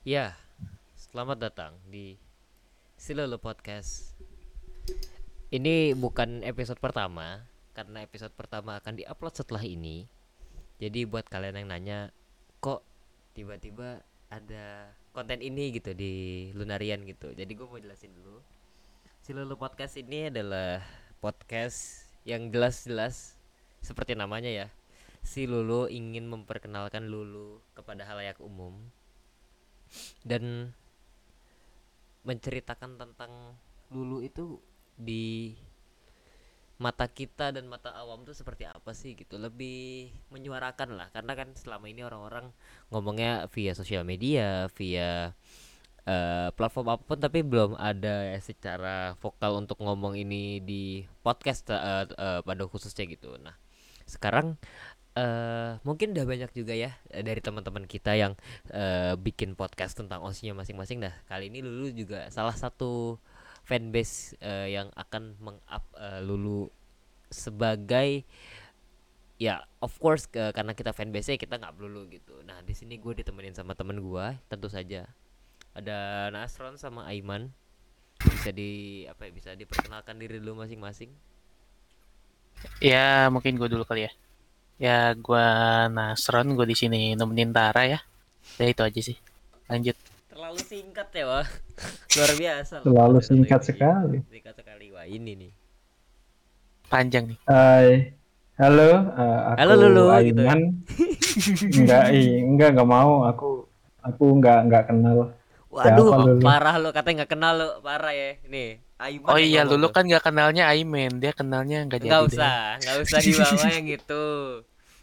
Ya, selamat datang di Silolo Podcast. Ini bukan episode pertama, karena episode pertama akan diupload setelah ini. Jadi buat kalian yang nanya, kok tiba-tiba ada konten ini gitu di Lunarian gitu. Jadi gue mau jelasin dulu. Silolo Podcast ini adalah podcast yang jelas-jelas seperti namanya ya. Si Lulu ingin memperkenalkan Lulu kepada halayak umum dan menceritakan tentang Lulu itu di mata kita dan mata awam tuh seperti apa sih gitu. Lebih menyuarakan lah karena kan selama ini orang-orang ngomongnya via sosial media via uh, platform apa pun tapi belum ada secara vokal untuk ngomong ini di podcast uh, uh, pada khususnya gitu. Nah sekarang uh, mungkin udah banyak juga ya dari teman-teman kita yang uh, bikin podcast tentang osinya masing-masing. Nah kali ini Lulu juga salah satu fanbase uh, yang akan mengup uh, Lulu sebagai ya of course ke, karena kita fanbase kita nggak Lulu gitu. Nah di sini gue ditemenin sama temen gue tentu saja ada Nasron sama Aiman bisa di apa ya bisa diperkenalkan diri dulu masing-masing. Ya mungkin gue dulu kali ya. Ya, gua Nasron, gue di sini nemenin Tara ya. Ya itu aja sih. Lanjut. Terlalu singkat ya, wah. Luar biasa. Terlalu singkat sekali. Singkat sekali, wah ini nih. Panjang nih. Hai. Halo, uh, aku Halo Lulu Aiman. gitu. Ya? enggak, enggak enggak mau. Aku aku enggak enggak kenal. Waduh, parah lo katanya nggak kenal lo, parah ya. Nih, Aiman. Oh iya, Lulu kan nggak kenalnya Aiman, dia kenalnya nggak jadi. Nggak usah, nggak usah dibawa yang itu.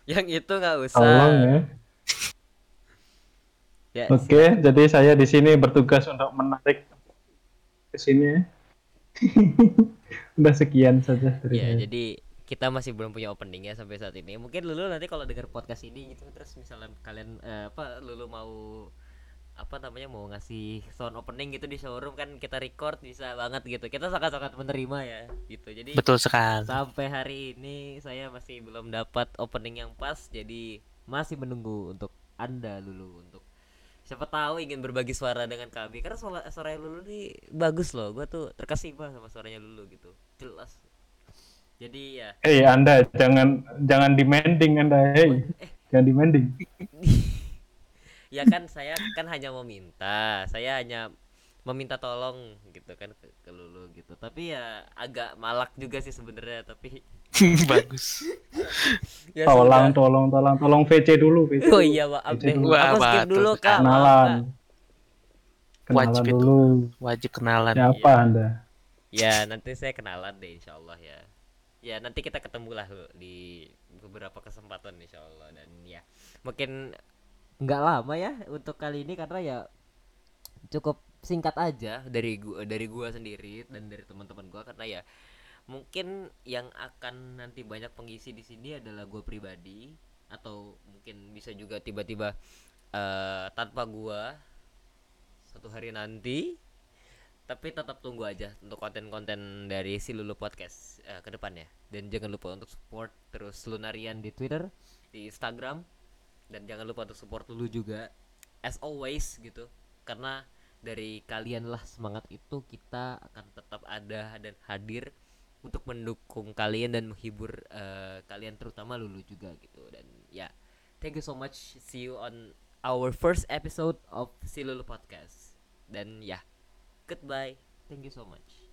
Yang itu nggak usah. Tolong ya. ya Oke, okay, jadi saya di sini bertugas untuk menarik ke sini. Udah sekian saja dari Ya, saya. jadi kita masih belum punya opening ya sampai saat ini. Mungkin Lulu nanti kalau dengar podcast ini gitu terus misalnya kalian eh, apa Lulu mau apa namanya mau ngasih sound opening gitu di showroom kan kita record bisa banget gitu. Kita sangat-sangat menerima ya gitu. Jadi betul sekali. sampai hari ini saya masih belum dapat opening yang pas jadi masih menunggu untuk anda dulu untuk siapa tahu ingin berbagi suara dengan kami. Karena suara suara Lulu nih bagus loh. Gue tuh terkesima sama suaranya Lulu gitu. Jelas. Jadi ya. Eh hey, anda jangan jangan demanding anda. Hey eh. jangan demanding ya kan saya kan hanya meminta saya hanya meminta tolong gitu kan ke, ke Lulu gitu. Tapi ya agak malak juga sih sebenarnya tapi bagus. Ya, tolong sudah. tolong tolong tolong VC dulu VC oh iya maaf deh. Wah, apa skip dulu kak? Kenalan. Kenalan wajib dulu. Wajib kenalan. Siapa ya. anda? Ya nanti saya kenalan deh insyaallah ya. Ya nanti kita ketemu lah di beberapa kesempatan insyaallah. Dan ya mungkin nggak lama ya untuk kali ini karena ya cukup singkat aja dari gua dari gua sendiri dan dari teman-teman gua karena ya mungkin yang akan nanti banyak pengisi di sini adalah gua pribadi atau mungkin bisa juga tiba-tiba uh, tanpa gua satu hari nanti. Tapi tetap tunggu aja untuk konten-konten dari si Lulu Podcast uh, ke depannya. Dan jangan lupa untuk support terus Lunarian di Twitter di Instagram dan jangan lupa untuk support dulu juga. As always gitu. Karena dari kalian lah semangat itu kita akan tetap ada dan hadir untuk mendukung kalian dan menghibur uh, kalian terutama lulu juga gitu. Dan ya yeah, thank you so much. See you on our first episode of si lulu podcast. Dan ya yeah, goodbye. Thank you so much